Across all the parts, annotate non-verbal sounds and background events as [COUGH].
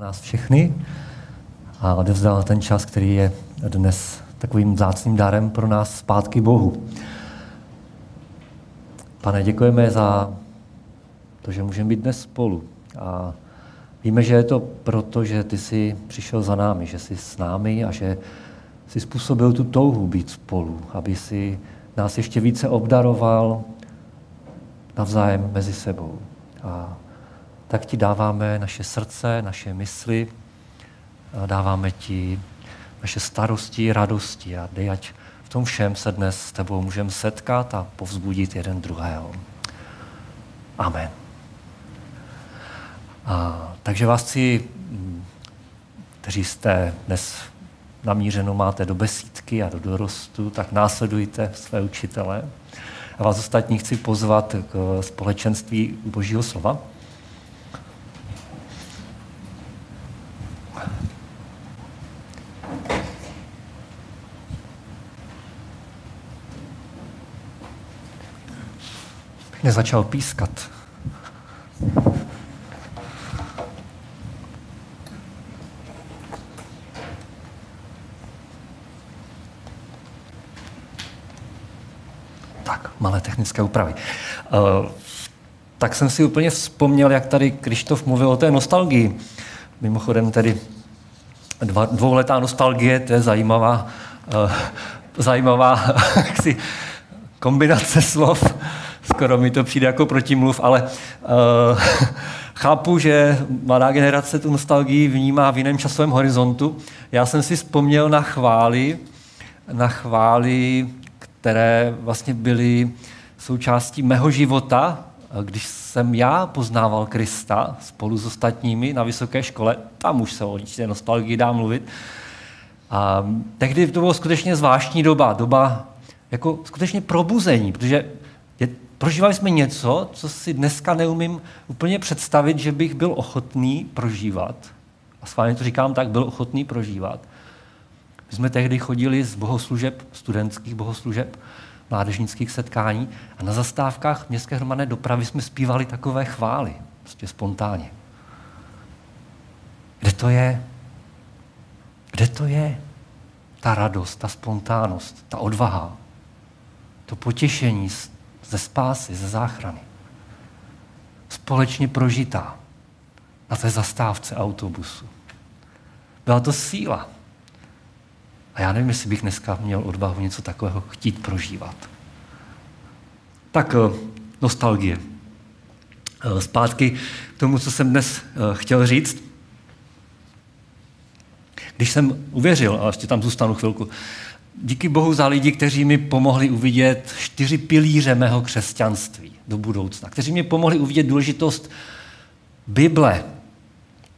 nás všechny a odevzdal ten čas, který je dnes takovým vzácným darem pro nás zpátky Bohu. Pane, děkujeme za to, že můžeme být dnes spolu. A víme, že je to proto, že ty jsi přišel za námi, že jsi s námi a že jsi způsobil tu touhu být spolu, aby si nás ještě více obdaroval navzájem mezi sebou. A tak ti dáváme naše srdce, naše mysli, dáváme ti naše starosti, radosti a dej, ať v tom všem se dnes s tebou můžeme setkat a povzbudit jeden druhého. Amen. A, takže vás chci, kteří jste dnes namířeno máte do besídky a do dorostu, tak následujte své učitele. A vás ostatní chci pozvat k společenství Božího slova. Nezačal pískat. Tak, malé technické úpravy. Uh, tak jsem si úplně vzpomněl, jak tady Krištof mluvil o té nostalgii. Mimochodem tedy dva, dvouletá nostalgie, to je zajímavá, uh, zajímavá [LAUGHS] kombinace slov skoro mi to přijde jako protimluv, ale uh, [LAUGHS] chápu, že mladá generace tu nostalgii vnímá v jiném časovém horizontu. Já jsem si vzpomněl na chvály, na chvály, které vlastně byly součástí mého života, když jsem já poznával Krista spolu s ostatními na vysoké škole, tam už se o určitě nostalgii dá mluvit. A tehdy to bylo skutečně zvláštní doba, doba jako skutečně probuzení, protože prožívali jsme něco, co si dneska neumím úplně představit, že bych byl ochotný prožívat. A schválně to říkám tak, byl ochotný prožívat. My jsme tehdy chodili z bohoslužeb, studentských bohoslužeb, mládežnických setkání a na zastávkách městské hromadné dopravy jsme zpívali takové chvály, prostě spontánně. Kde to je? Kde to je? Ta radost, ta spontánnost, ta odvaha, to potěšení z ze spásy, ze záchrany. Společně prožitá na té zastávce autobusu. Byla to síla. A já nevím, jestli bych dneska měl odvahu něco takového chtít prožívat. Tak eh, nostalgie. Eh, zpátky k tomu, co jsem dnes eh, chtěl říct. Když jsem uvěřil, a ještě tam zůstanu chvilku, díky Bohu za lidi, kteří mi pomohli uvidět čtyři pilíře mého křesťanství do budoucna, kteří mi pomohli uvidět důležitost Bible,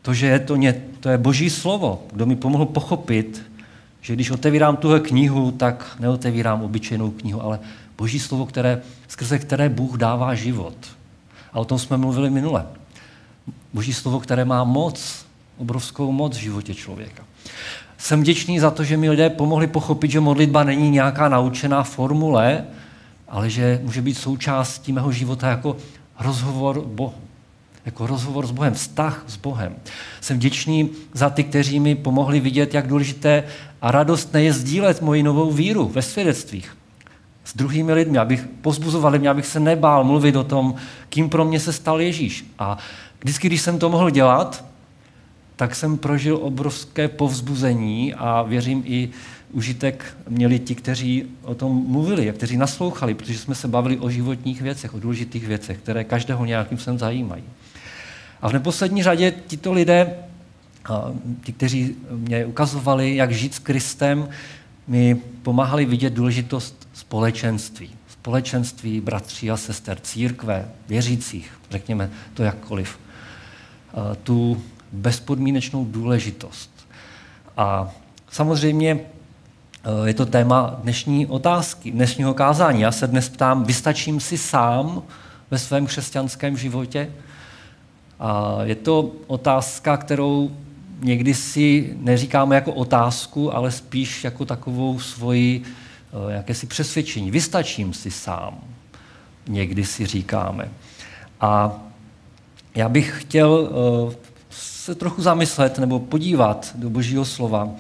to, že je to, ně, to je boží slovo, kdo mi pomohl pochopit, že když otevírám tuhle knihu, tak neotevírám obyčejnou knihu, ale boží slovo, které, skrze které Bůh dává život. A o tom jsme mluvili minule. Boží slovo, které má moc, obrovskou moc v životě člověka. Jsem vděčný za to, že mi lidé pomohli pochopit, že modlitba není nějaká naučená formule, ale že může být součástí mého života jako rozhovor Bohu. Jako rozhovor s Bohem, vztah s Bohem. Jsem vděčný za ty, kteří mi pomohli vidět, jak důležité a radostné je sdílet moji novou víru ve svědectvích s druhými lidmi, abych pozbuzovali mě, abych se nebál mluvit o tom, kým pro mě se stal Ježíš. A vždycky, když jsem to mohl dělat, tak jsem prožil obrovské povzbuzení a věřím i užitek měli ti, kteří o tom mluvili a kteří naslouchali, protože jsme se bavili o životních věcech, o důležitých věcech, které každého nějakým sem zajímají. A v neposlední řadě tito lidé, ti, kteří mě ukazovali, jak žít s Kristem, mi pomáhali vidět důležitost společenství. Společenství bratří a sester, církve, věřících, řekněme to jakkoliv. Tu bezpodmínečnou důležitost. A samozřejmě eh, je to téma dnešní otázky, dnešního kázání. Já se dnes ptám, vystačím si sám ve svém křesťanském životě? A je to otázka, kterou někdy si neříkáme jako otázku, ale spíš jako takovou svoji eh, jakési přesvědčení. Vystačím si sám, někdy si říkáme. A já bych chtěl eh, se trochu zamyslet nebo podívat do Božího slova,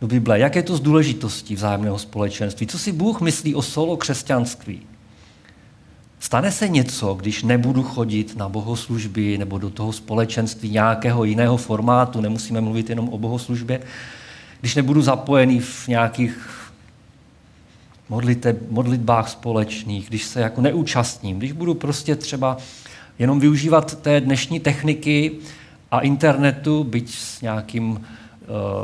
do Bible, jak je to s důležitostí vzájemného společenství. Co si Bůh myslí o solo křesťanství? Stane se něco, když nebudu chodit na bohoslužby nebo do toho společenství nějakého jiného formátu, nemusíme mluvit jenom o bohoslužbě, když nebudu zapojený v nějakých modlite, modlitbách společných, když se jako neúčastním, když budu prostě třeba jenom využívat té dnešní techniky a internetu, byť s nějakým uh,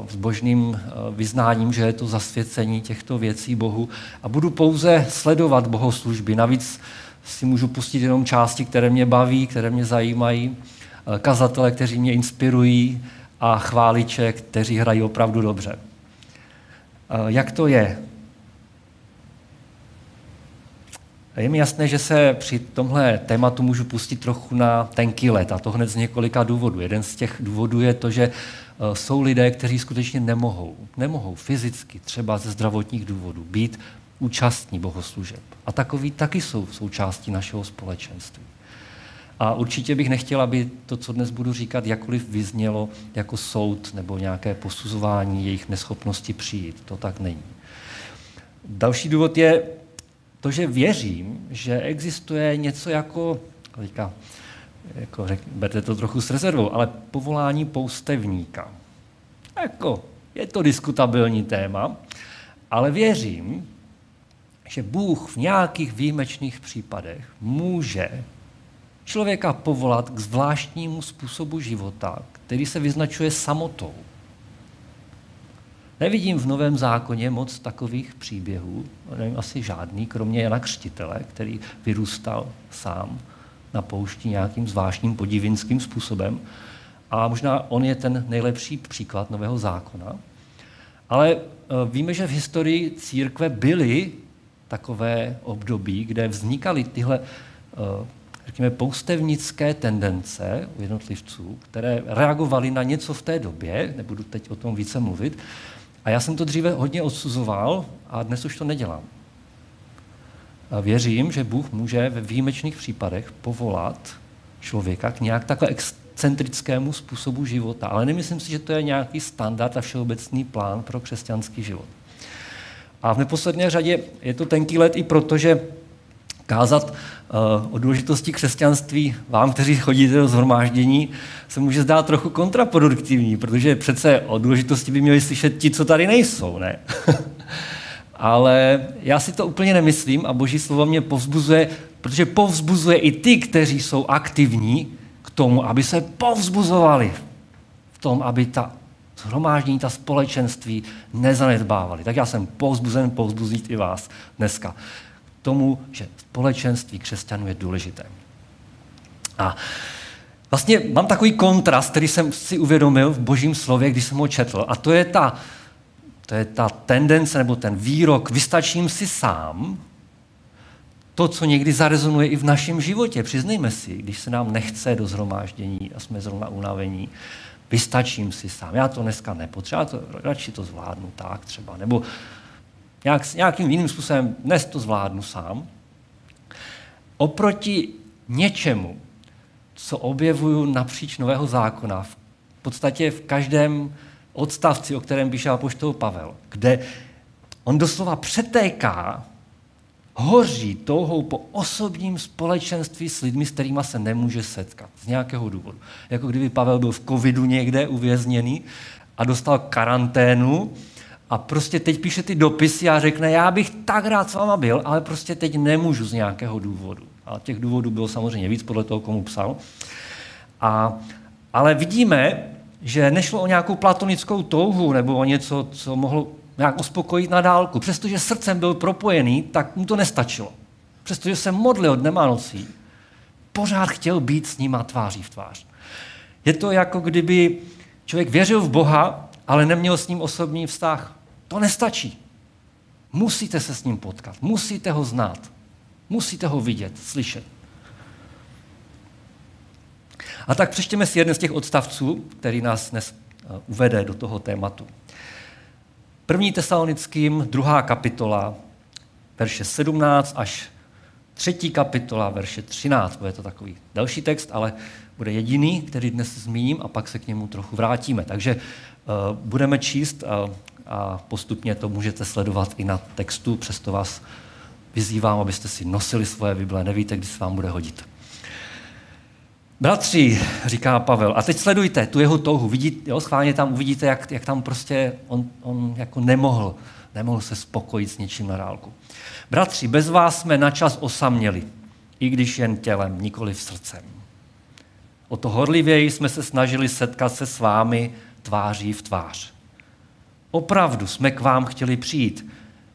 zbožným uh, vyznáním, že je to zasvěcení těchto věcí Bohu a budu pouze sledovat bohoslužby. Navíc si můžu pustit jenom části, které mě baví, které mě zajímají, uh, kazatele, kteří mě inspirují a chváliče, kteří hrají opravdu dobře. Jak to je? Je mi jasné, že se při tomhle tématu můžu pustit trochu na tenký let, a to hned z několika důvodů. Jeden z těch důvodů je to, že eh, jsou lidé, kteří skutečně nemohou, nemohou fyzicky, třeba ze zdravotních důvodů, být účastní bohoslužeb. A takový taky jsou součástí našeho společenství. A určitě bych nechtěl, aby to, co dnes budu říkat, jakkoliv vyznělo jako soud nebo nějaké posuzování jejich neschopnosti přijít. To tak není. Další důvod je to, že věřím, že existuje něco jako, teďka, jako řek, berte to trochu s rezervou, ale povolání poustevníka. Jako, je to diskutabilní téma, ale věřím, že Bůh v nějakých výjimečných případech může člověka povolat k zvláštnímu způsobu života, který se vyznačuje samotou. Nevidím v Novém zákoně moc takových příběhů, nevím asi žádný, kromě Jana Křtitele, který vyrůstal sám na poušti nějakým zvláštním podivinským způsobem. A možná on je ten nejlepší příklad Nového zákona. Ale eh, víme, že v historii církve byly takové období, kde vznikaly tyhle eh, řekněme, poustevnické tendence u jednotlivců, které reagovaly na něco v té době, nebudu teď o tom více mluvit, a já jsem to dříve hodně odsuzoval a dnes už to nedělám. A věřím, že Bůh může ve výjimečných případech povolat člověka k nějak takhle excentrickému způsobu života, ale nemyslím si, že to je nějaký standard a všeobecný plán pro křesťanský život. A v neposlední řadě je to tenký let i proto, že kázat uh, o důležitosti křesťanství vám, kteří chodíte do zhromáždění, se může zdát trochu kontraproduktivní, protože přece o důležitosti by měli slyšet ti, co tady nejsou, ne? [LAUGHS] Ale já si to úplně nemyslím a Boží slovo mě povzbuzuje, protože povzbuzuje i ty, kteří jsou aktivní k tomu, aby se povzbuzovali v tom, aby ta zhromáždění, ta společenství nezanedbávali. Tak já jsem povzbuzen povzbuzit i vás dneska tomu, že společenství křesťanů je důležité. A vlastně mám takový kontrast, který jsem si uvědomil v božím slově, když jsem ho četl, a to je ta, to je ta tendence nebo ten výrok, vystačím si sám, to, co někdy zarezonuje i v našem životě. Přiznejme si, když se nám nechce do zhromáždění a jsme zrovna unavení, vystačím si sám. Já to dneska nepotřebuji, to, radši to zvládnu tak třeba. Nebo nějak, nějakým jiným způsobem dnes to zvládnu sám, oproti něčemu, co objevuju napříč Nového zákona, v podstatě v každém odstavci, o kterém píše apoštol Pavel, kde on doslova přetéká, hoří touhou po osobním společenství s lidmi, s kterými se nemůže setkat. Z nějakého důvodu. Jako kdyby Pavel byl v covidu někde uvězněný a dostal karanténu a prostě teď píše ty dopisy a řekne, já bych tak rád s váma byl, ale prostě teď nemůžu z nějakého důvodu. A těch důvodů bylo samozřejmě víc podle toho, komu psal. A, ale vidíme, že nešlo o nějakou platonickou touhu nebo o něco, co mohlo nějak uspokojit na dálku. Přestože srdcem byl propojený, tak mu to nestačilo. Přestože se modlil od nocí, pořád chtěl být s nima tváří v tvář. Je to jako kdyby člověk věřil v Boha, ale neměl s ním osobní vztah. To nestačí. Musíte se s ním potkat, musíte ho znát, musíte ho vidět, slyšet. A tak přečtěme si jeden z těch odstavců, který nás dnes eh, uvede do toho tématu. První tesalonickým, druhá kapitola, verše 17 až třetí kapitola, verše 13. Bude to takový další text, ale bude jediný, který dnes zmíním a pak se k němu trochu vrátíme. Takže uh, budeme číst uh, a postupně to můžete sledovat i na textu, přesto vás vyzývám, abyste si nosili svoje Bible, nevíte, kdy se vám bude hodit. Bratři, říká Pavel, a teď sledujte tu jeho touhu. Vidíte, jo, schválně tam uvidíte, jak, jak tam prostě on, on jako nemohl, nemohl se spokojit s něčím na dálku. Bratři, bez vás jsme na čas osaměli, i když jen tělem, nikoli v srdcem. O to horlivěji jsme se snažili setkat se s vámi tváří v tvář. Opravdu jsme k vám chtěli přijít.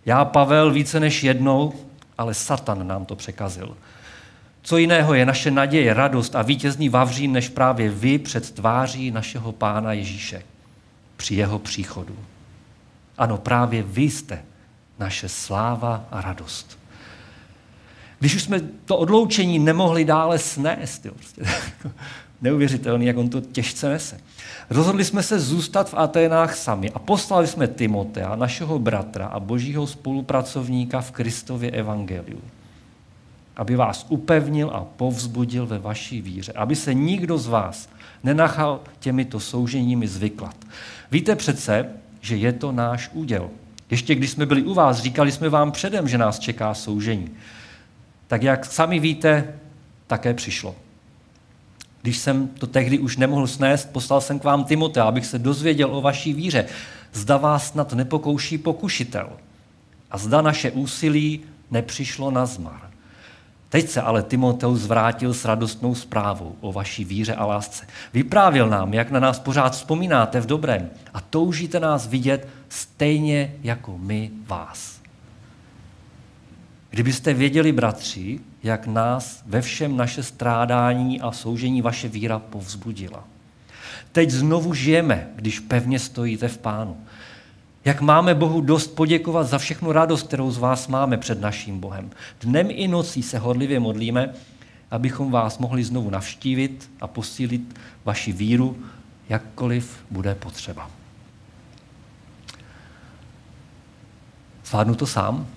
Já, Pavel, více než jednou, ale Satan nám to překazil. Co jiného je naše naděje, radost a vítězný vavřín, než právě vy před tváří našeho Pána Ježíše při jeho příchodu. Ano, právě vy jste naše sláva a radost. Když už jsme to odloučení nemohli dále snést, jo, prostě, neuvěřitelný, jak on to těžce nese. Rozhodli jsme se zůstat v Aténách sami a poslali jsme Timotea, našeho bratra a božího spolupracovníka v Kristově evangeliu, aby vás upevnil a povzbudil ve vaší víře, aby se nikdo z vás nenachal těmito souženími zvyklat. Víte přece, že je to náš úděl. Ještě když jsme byli u vás, říkali jsme vám předem, že nás čeká soužení. Tak jak sami víte, také přišlo. Když jsem to tehdy už nemohl snést, poslal jsem k vám Timotea, abych se dozvěděl o vaší víře. Zda vás snad nepokouší pokušitel. A zda naše úsilí nepřišlo na zmar. Teď se ale Timoteus zvrátil s radostnou zprávou o vaší víře a lásce. Vyprávěl nám, jak na nás pořád vzpomínáte v dobrém a toužíte nás vidět stejně jako my vás. Kdybyste věděli, bratři, jak nás ve všem naše strádání a soužení vaše víra povzbudila. Teď znovu žijeme, když pevně stojíte v Pánu. Jak máme Bohu dost poděkovat za všechnu radost, kterou z vás máme před naším Bohem. Dnem i nocí se hodlivě modlíme, abychom vás mohli znovu navštívit a posílit vaši víru, jakkoliv bude potřeba. Zvládnu to sám?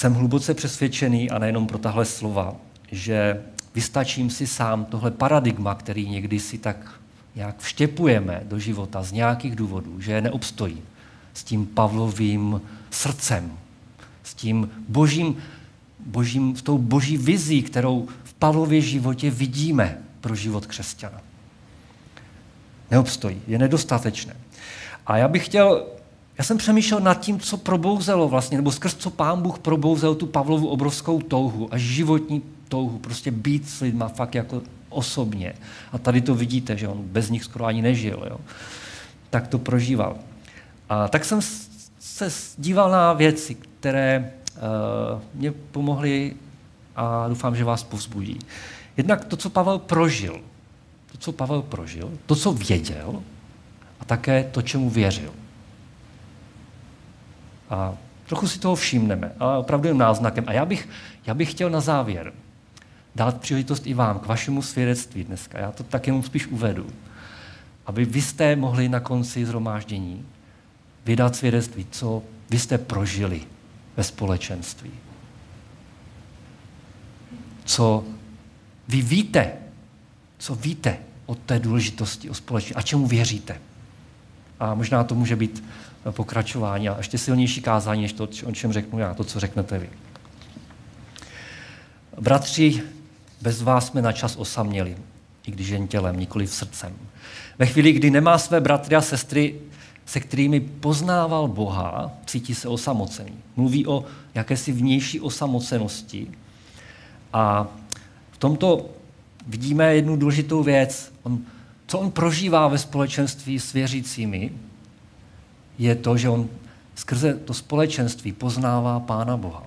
Jsem hluboce přesvědčený, a nejenom pro tahle slova, že vystačím si sám tohle paradigma, který někdy si tak nějak vštěpujeme do života z nějakých důvodů, že neobstojí s tím Pavlovým srdcem, s tím božím, božím, s tou boží vizí, kterou v Pavlově životě vidíme pro život křesťana. Neobstojí, je nedostatečné. A já bych chtěl já jsem přemýšlel nad tím, co probouzelo vlastně, nebo skrz co pán Bůh probouzel tu Pavlovu obrovskou touhu a životní touhu, prostě být s lidma fakt jako osobně. A tady to vidíte, že on bez nich skoro ani nežil. Jo? Tak to prožíval. A tak jsem se díval na věci, které uh, mě pomohly a doufám, že vás povzbudí. Jednak to, co Pavel prožil. To, co Pavel prožil, to, co věděl a také to, čemu věřil. A trochu si toho všimneme, ale opravdu jen náznakem. A já bych, já bych chtěl na závěr dát příležitost i vám k vašemu svědectví dneska. Já to tak jenom spíš uvedu. Aby vy jste mohli na konci zhromáždění vydat svědectví, co vy jste prožili ve společenství. Co vy víte, co víte o té důležitosti, o společnosti a čemu věříte. A možná to může být pokračování a ještě silnější kázání, než to, o čem řeknu já, to, co řeknete vy. Bratři, bez vás jsme na čas osaměli, i když jen tělem, nikoli v srdcem. Ve chvíli, kdy nemá své bratry a sestry, se kterými poznával Boha, cítí se osamocený. Mluví o jakési vnější osamocenosti. A v tomto vidíme jednu důležitou věc. On, co on prožívá ve společenství s věřícími, je to, že on skrze to společenství poznává Pána Boha.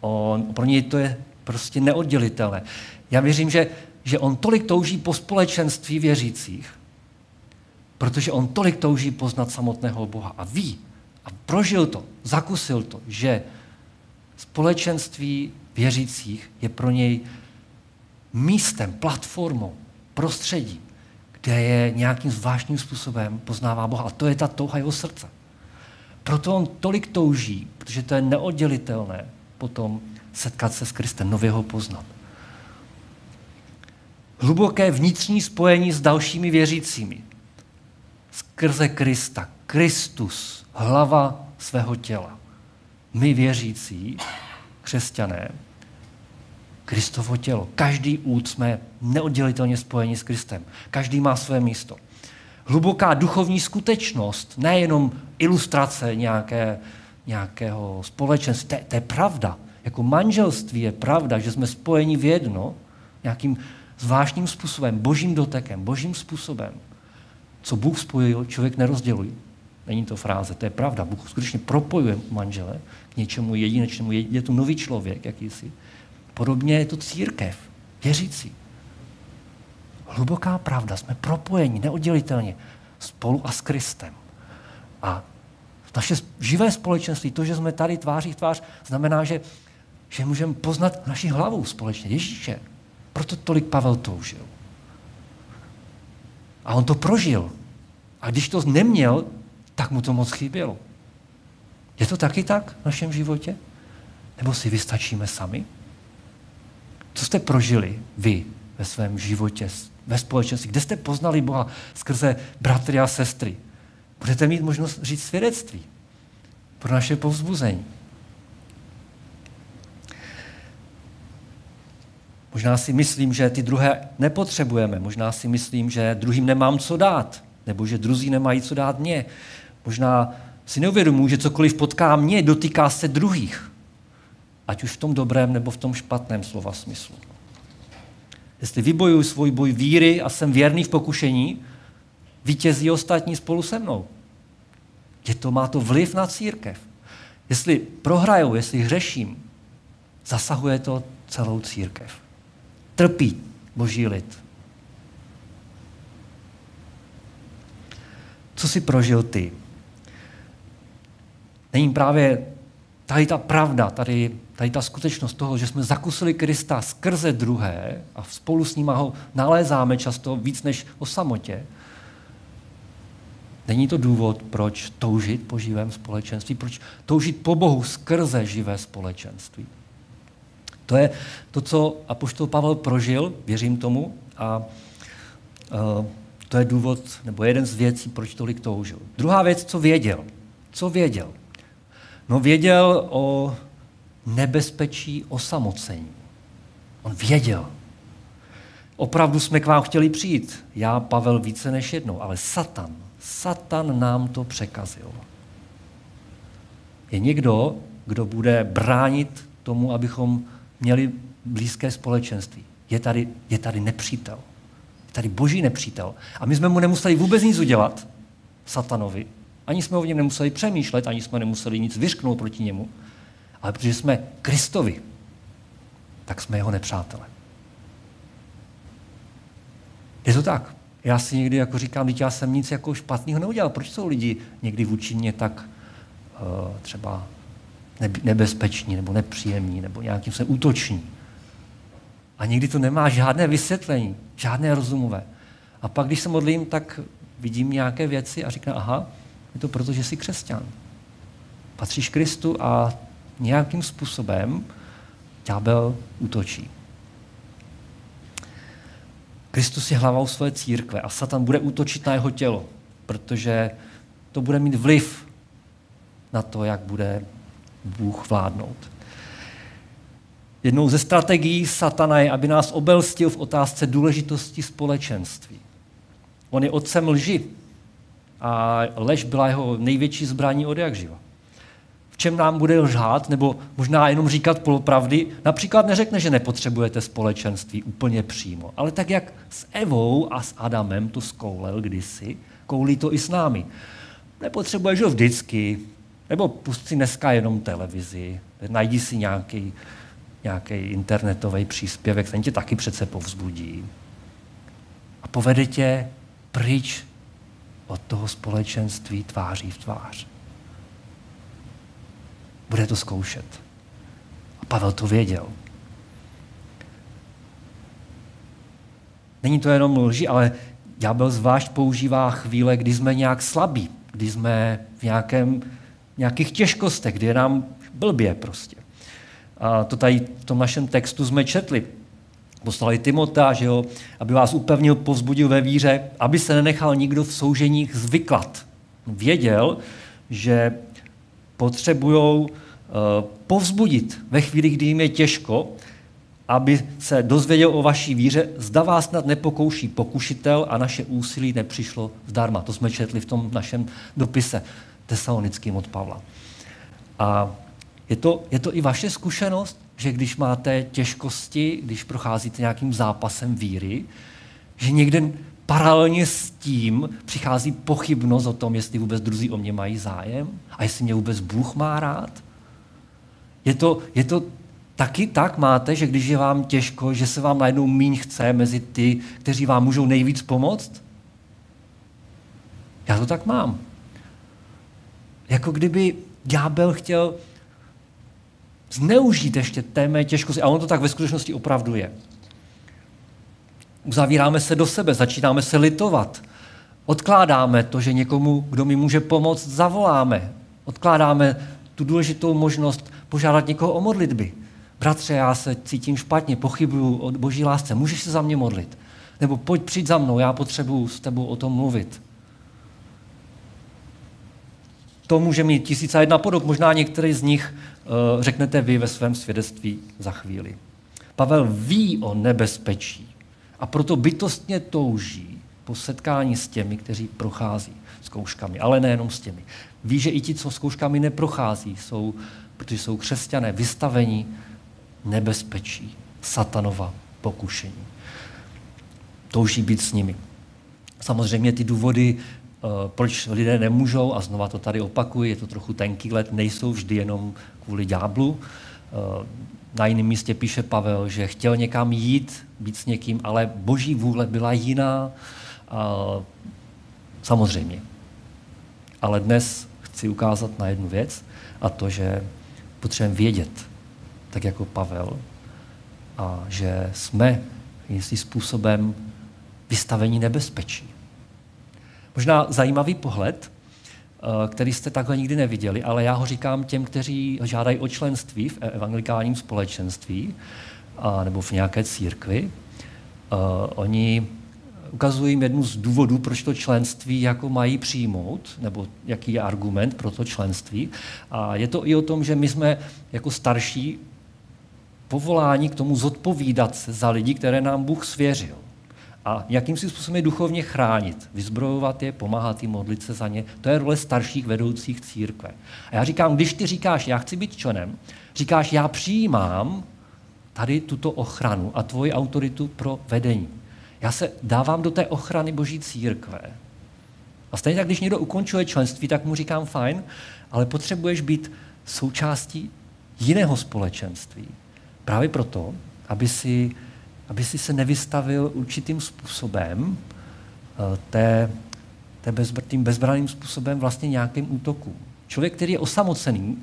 On, pro něj to je prostě neoddělitelné. Já věřím, že, že on tolik touží po společenství věřících, protože on tolik touží poznat samotného Boha a ví a prožil to, zakusil to, že společenství věřících je pro něj místem, platformou, prostředím, kde je nějakým zvláštním způsobem poznává Boha. A to je ta touha jeho srdce. Proto on tolik touží, protože to je neoddělitelné potom setkat se s Kristem, nově ho poznat. Hluboké vnitřní spojení s dalšími věřícími. Skrze Krista. Kristus, hlava svého těla. My věřící, křesťané, Kristovo tělo. Každý út jsme neoddělitelně spojeni s Kristem. Každý má své místo. Hluboká duchovní skutečnost, nejenom ilustrace nějaké, nějakého společenství, to, to je pravda. Jako manželství je pravda, že jsme spojeni v jedno, nějakým zvláštním způsobem, božím dotekem, božím způsobem. Co Bůh spojil, člověk nerozděluje. Není to fráze, to je pravda. Bůh skutečně propojuje manžele k něčemu jedinečnému. Je to nový člověk, jakýsi. Podobně je to církev, věřící. Hluboká pravda, jsme propojeni neoddělitelně spolu a s Kristem. A naše živé společenství, to, že jsme tady tváří v tvář, znamená, že, že můžeme poznat naši hlavu společně, Ježíše. Proto tolik Pavel toužil. A on to prožil. A když to neměl, tak mu to moc chybělo. Je to taky tak v našem životě? Nebo si vystačíme sami? Co jste prožili vy ve svém životě, ve společenství? Kde jste poznali Boha skrze bratry a sestry? Budete mít možnost říct svědectví pro naše povzbuzení. Možná si myslím, že ty druhé nepotřebujeme. Možná si myslím, že druhým nemám co dát. Nebo že druzí nemají co dát mě. Možná si neuvědomuji, že cokoliv potká mě, dotýká se druhých. Ať už v tom dobrém nebo v tom špatném slova smyslu. Jestli vybojuju svůj boj víry a jsem věrný v pokušení, vítězí ostatní spolu se mnou. Je to, má to vliv na církev. Jestli prohraju, jestli hřeším, zasahuje to celou církev. Trpí boží lid. Co si prožil ty? Není právě tady ta pravda, tady, tady ta skutečnost toho, že jsme zakusili Krista skrze druhé a spolu s ním ho nalézáme často víc než o samotě, Není to důvod, proč toužit po živém společenství, proč toužit po Bohu skrze živé společenství. To je to, co apoštol Pavel prožil, věřím tomu, a uh, to je důvod, nebo jeden z věcí, proč tolik toužil. Druhá věc, co věděl. Co věděl? No věděl o nebezpečí osamocení. On věděl. Opravdu jsme k vám chtěli přijít. Já, Pavel, více než jednou, ale Satan, Satan nám to překazil. Je někdo, kdo bude bránit tomu, abychom měli blízké společenství. Je tady, je tady nepřítel. Je tady boží nepřítel. A my jsme mu nemuseli vůbec nic udělat, satanovi. Ani jsme o něm nemuseli přemýšlet, ani jsme nemuseli nic vyřknout proti němu. Ale protože jsme Kristovi, tak jsme jeho nepřátelé. Je to tak. Já si někdy jako říkám, že já jsem nic jako špatného neudělal. Proč jsou lidi někdy vůči mě tak uh, třeba nebezpeční nebo nepříjemní nebo nějakým se útoční. A někdy to nemá žádné vysvětlení, žádné rozumové. A pak, když se modlím, tak vidím nějaké věci a říkám, aha, je to proto, že jsi křesťan. Patříš Kristu a nějakým způsobem ďábel útočí. Kristus je hlavou své církve a Satan bude útočit na jeho tělo, protože to bude mít vliv na to, jak bude Bůh vládnout. Jednou ze strategií satana je, aby nás obelstil v otázce důležitosti společenství. On je otcem lži a lež byla jeho největší zbraní od jak živa. V čem nám bude lžát, nebo možná jenom říkat polopravdy, například neřekne, že nepotřebujete společenství úplně přímo, ale tak jak s Evou a s Adamem to skoulel kdysi, koulí to i s námi. Nepotřebuješ ho vždycky, nebo pust si dneska jenom televizi, najdi si nějaký, nějaký internetový příspěvek, ten tě taky přece povzbudí. A povede tě pryč od toho společenství tváří v tvář. Bude to zkoušet. A Pavel to věděl. Není to jenom lži, ale ďábel zvlášť používá chvíle, kdy jsme nějak slabí, kdy jsme v nějakém nějakých těžkostech, kdy je nám blbě prostě. A to tady v tom našem textu jsme četli. Poslali Timota, že jo, aby vás upevnil, povzbudil ve víře, aby se nenechal nikdo v souženích zvyklat. Věděl, že potřebují uh, povzbudit ve chvíli, kdy jim je těžko, aby se dozvěděl o vaší víře, zda vás snad nepokouší pokušitel a naše úsilí nepřišlo zdarma. To jsme četli v tom našem dopise tesalonickým od Pavla. A je to, je to i vaše zkušenost, že když máte těžkosti, když procházíte nějakým zápasem víry, že někde paralelně s tím přichází pochybnost o tom, jestli vůbec druzí o mě mají zájem a jestli mě vůbec Bůh má rád. Je to, je to taky tak máte, že když je vám těžko, že se vám najednou míň chce mezi ty, kteří vám můžou nejvíc pomoct? Já to tak mám. Jako kdyby ďábel chtěl zneužít ještě té mé těžkosti. A on to tak ve skutečnosti opravdu je. Uzavíráme se do sebe, začínáme se litovat. Odkládáme to, že někomu, kdo mi může pomoct, zavoláme. Odkládáme tu důležitou možnost požádat někoho o modlitby. Bratře, já se cítím špatně, pochybuju o boží lásce, můžeš se za mě modlit? Nebo pojď přijď za mnou, já potřebuju s tebou o tom mluvit. To může mít tisíce jedna podob, možná některý z nich uh, řeknete vy ve svém svědectví za chvíli. Pavel ví o nebezpečí a proto bytostně touží po setkání s těmi, kteří prochází zkouškami, ale nejenom s těmi. Ví, že i ti, co zkouškami neprochází, jsou, protože jsou křesťané, vystavení nebezpečí, satanova pokušení. Touží být s nimi. Samozřejmě ty důvody, eh, proč lidé nemůžou, a znova to tady opakuji, je to trochu tenký let, nejsou vždy jenom kvůli ďáblu. Eh, na jiném místě píše Pavel, že chtěl někam jít, být s někým, ale boží vůle byla jiná. Samozřejmě. Ale dnes chci ukázat na jednu věc, a to, že potřebujeme vědět, tak jako Pavel, a že jsme jistým způsobem vystavení nebezpečí. Možná zajímavý pohled, který jste takhle nikdy neviděli, ale já ho říkám těm, kteří žádají o členství v evangelikálním společenství a, nebo v nějaké církvi. Uh, oni ukazují jim jednu z důvodů, proč to členství jako mají přijmout, nebo jaký je argument pro to členství. A je to i o tom, že my jsme jako starší povolání k tomu zodpovídat se za lidi, které nám Bůh svěřil. A jakým si způsobem je duchovně chránit, vyzbrojovat je, pomáhat jim, modlit se za ně. To je role starších vedoucích církve. A já říkám, když ty říkáš, já chci být členem, říkáš, já přijímám tady tuto ochranu a tvoji autoritu pro vedení. Já se dávám do té ochrany boží církve. A stejně tak, když někdo ukončuje členství, tak mu říkám, fajn, ale potřebuješ být součástí jiného společenství. Právě proto, aby si, aby si se nevystavil určitým způsobem, eh, té, té bez, tím bezbraným způsobem vlastně nějakým útokům. Člověk, který je osamocený,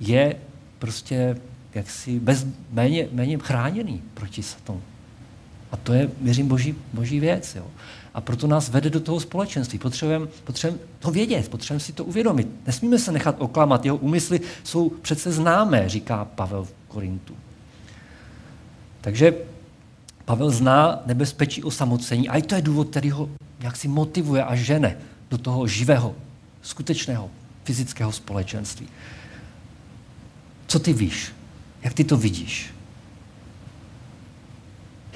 je prostě jaksi bez, méně, méně chráněný proti tomu. A to je, věřím, boží, boží věc. Jo. A proto nás vede do toho společenství. Potřebujeme potřebujem to vědět, potřebujeme si to uvědomit. Nesmíme se nechat oklamat. Jeho úmysly jsou přece známé, říká Pavel v Korintu. Takže Pavel zná nebezpečí osamocení a i to je důvod, který ho jak si motivuje a žene do toho živého, skutečného fyzického společenství. Co ty víš? Jak ty to vidíš?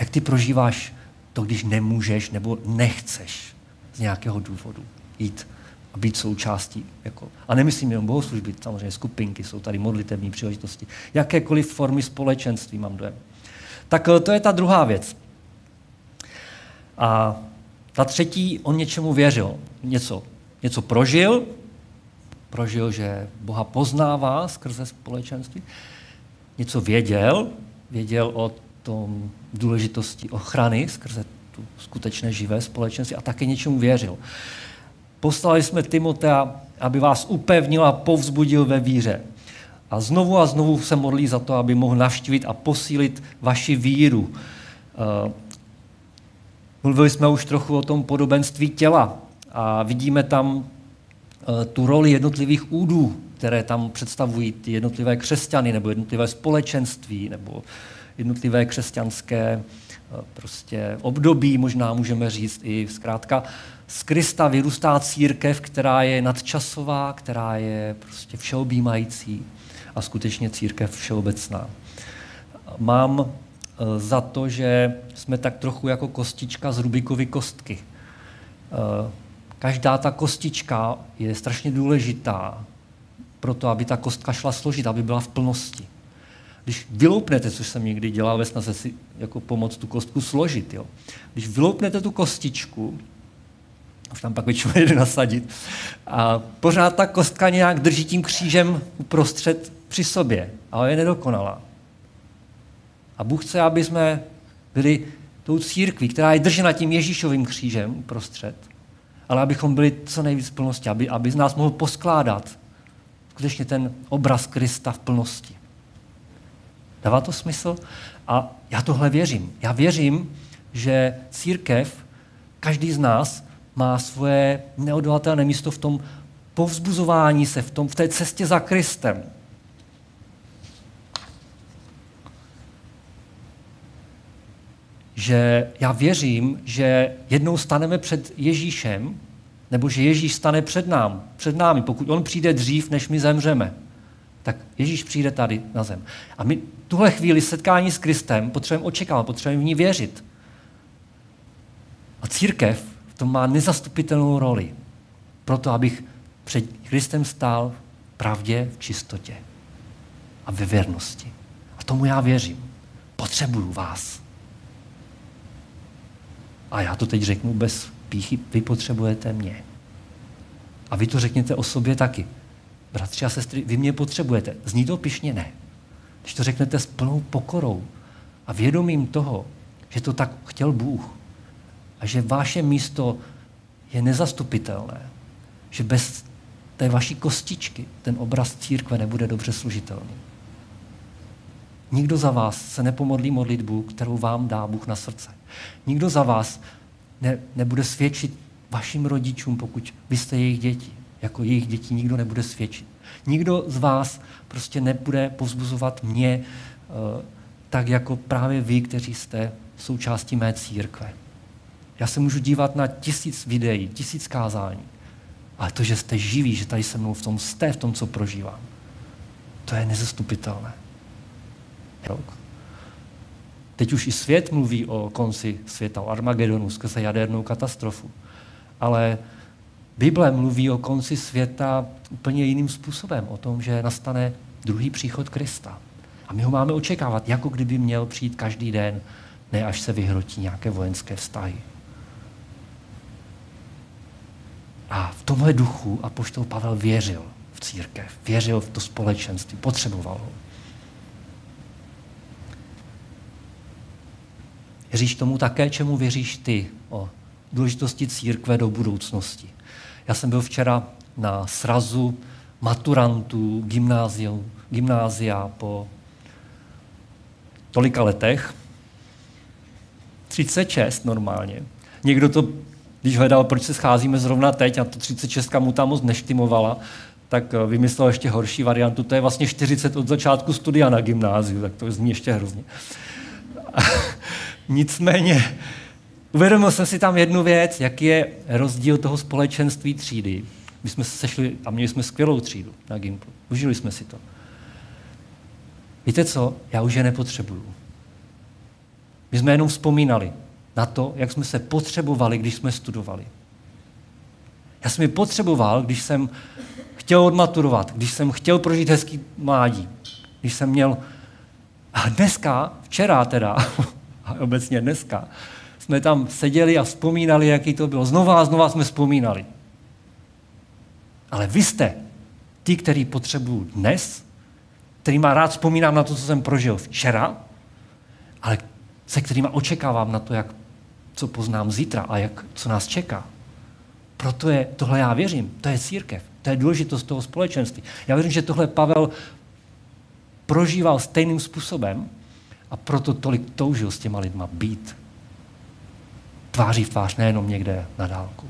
Jak ty prožíváš to, když nemůžeš nebo nechceš z nějakého důvodu jít a být součástí. Jako, a nemyslím jenom bohoslužby, samozřejmě skupinky, jsou tady modlitevní příležitosti. Jakékoliv formy společenství mám dojem. Tak eh, to je ta druhá věc. A ta třetí, on něčemu věřil. Něco, něco prožil, prožil, že Boha poznává skrze společenství, něco věděl, věděl o tom důležitosti ochrany skrze tu skutečné živé společenství a také něčemu věřil. Poslali jsme Timotea, aby vás upevnil a povzbudil ve víře. A znovu a znovu se modlí za to, aby mohl navštívit a posílit vaši víru. Eh, mluvili jsme už trochu o tom podobenství těla a vidíme tam eh, tu roli jednotlivých údů které tam představují ty jednotlivé křesťany nebo jednotlivé společenství nebo jednotlivé křesťanské eh, prostě období, možná můžeme říct i zkrátka. Z Krista vyrůstá církev, která je nadčasová, která je prostě všeobjímající a skutečně církev všeobecná. Mám eh, za to, že jsme tak trochu jako kostička z Rubikovy kostky. Eh, každá ta kostička je strašně důležitá pro to, aby ta kostka šla složit, aby byla v plnosti. Když vyloupnete, což jsem někdy dělal ve snaze si jako pomoct tu kostku složit, jo. když vyloupnete tu kostičku, už tam pak většinou jde nasadit, a pořád ta kostka nějak drží tím křížem uprostřed při sobě, ale je nedokonalá. A Bůh chce, aby jsme byli tou církví, která je držena tím Ježíšovým křížem uprostřed, ale abychom byli co nejvíc v plnosti, aby, aby z nás mohl poskládat skutečně ten obraz Krista v plnosti. Dává to smysl? A já tohle věřím. Já věřím, že církev, každý z nás má svoje neodolatelné místo v tom povzbuzování se, v, tom, v té cestě za Kristem. Že já věřím, že jednou staneme před Ježíšem, nebo že Ježíš stane před nám, před námi, pokud on přijde dřív, než my zemřeme tak Ježíš přijde tady na zem. A my tuhle chvíli setkání s Kristem potřebujeme očekávat, potřebujeme v ní věřit. A církev v tom má nezastupitelnou roli. Proto, abych před Kristem stál v pravdě, v čistotě a ve věrnosti. A tomu já věřím. Potřebuju vás. A já to teď řeknu bez píchy, vy potřebujete mě. A vy to řekněte o sobě taky. Bratři a sestry, vy mě potřebujete. Zní to pišně? Ne. Když to řeknete s plnou pokorou a vědomím toho, že to tak chtěl Bůh a že vaše místo je nezastupitelné, že bez té vaší kostičky ten obraz církve nebude dobře služitelný. Nikdo za vás se nepomodlí modlitbu, kterou vám dá Bůh na srdce. Nikdo za vás ne, nebude svědčit vašim rodičům, pokud vy jste jejich děti jako jejich dětí nikdo nebude svědčit. Nikdo z vás prostě nebude povzbuzovat mě uh, tak jako právě vy, kteří jste součástí mé církve. Já se můžu dívat na tisíc videí, tisíc kázání, ale to, že jste živí, že tady se mnou v tom jste, v tom, co prožívám, to je nezastupitelné. Teď už i svět mluví o konci světa, o Armagedonu skrze jadernou katastrofu. Ale Bible mluví o konci světa úplně jiným způsobem, o tom, že nastane druhý příchod Krista. A my ho máme očekávat, jako kdyby měl přijít každý den, ne až se vyhrotí nějaké vojenské vztahy. A v tomhle duchu apoštol Pavel věřil v církev, věřil v to společenství, potřeboval ho. Věříš tomu také, čemu věříš ty o důležitosti církve do budoucnosti? Já jsem byl včera na srazu maturantů gymnázia po tolika letech. 36 normálně. Někdo to, když hledal, proč se scházíme zrovna teď, a to 36 mu tam moc neštimovala, tak eh, vymyslel ještě horší variantu. To je vlastně 40 od začátku studia na gymnáziu, tak to zní ještě hrozně. [LAUGHS] Nicméně Uvědomil jsem si tam jednu věc, jaký je rozdíl toho společenství třídy. My jsme se sešli a měli jsme skvělou třídu na Gimplu. Užili jsme si to. Víte co? Já už je nepotřebuju. My jsme jenom vzpomínali na to, jak jsme se potřebovali, když jsme studovali. Já jsem je potřeboval, když jsem chtěl odmaturovat, když jsem chtěl prožít hezký mládí, když jsem měl... A dneska, včera teda, [LAUGHS] a obecně dneska, jsme tam seděli a vzpomínali, jaký to bylo. Znova a znova jsme vzpomínali. Ale vy jste ty, který potřebuju dnes, má rád vzpomínám na to, co jsem prožil včera, ale se kterými očekávám na to, jak, co poznám zítra a jak, co nás čeká. Proto je, tohle já věřím, to je církev, to je důležitost toho společenství. Já věřím, že tohle Pavel prožíval stejným způsobem a proto tolik toužil s těma lidma být tváří v tvář, nejenom někde na dálku.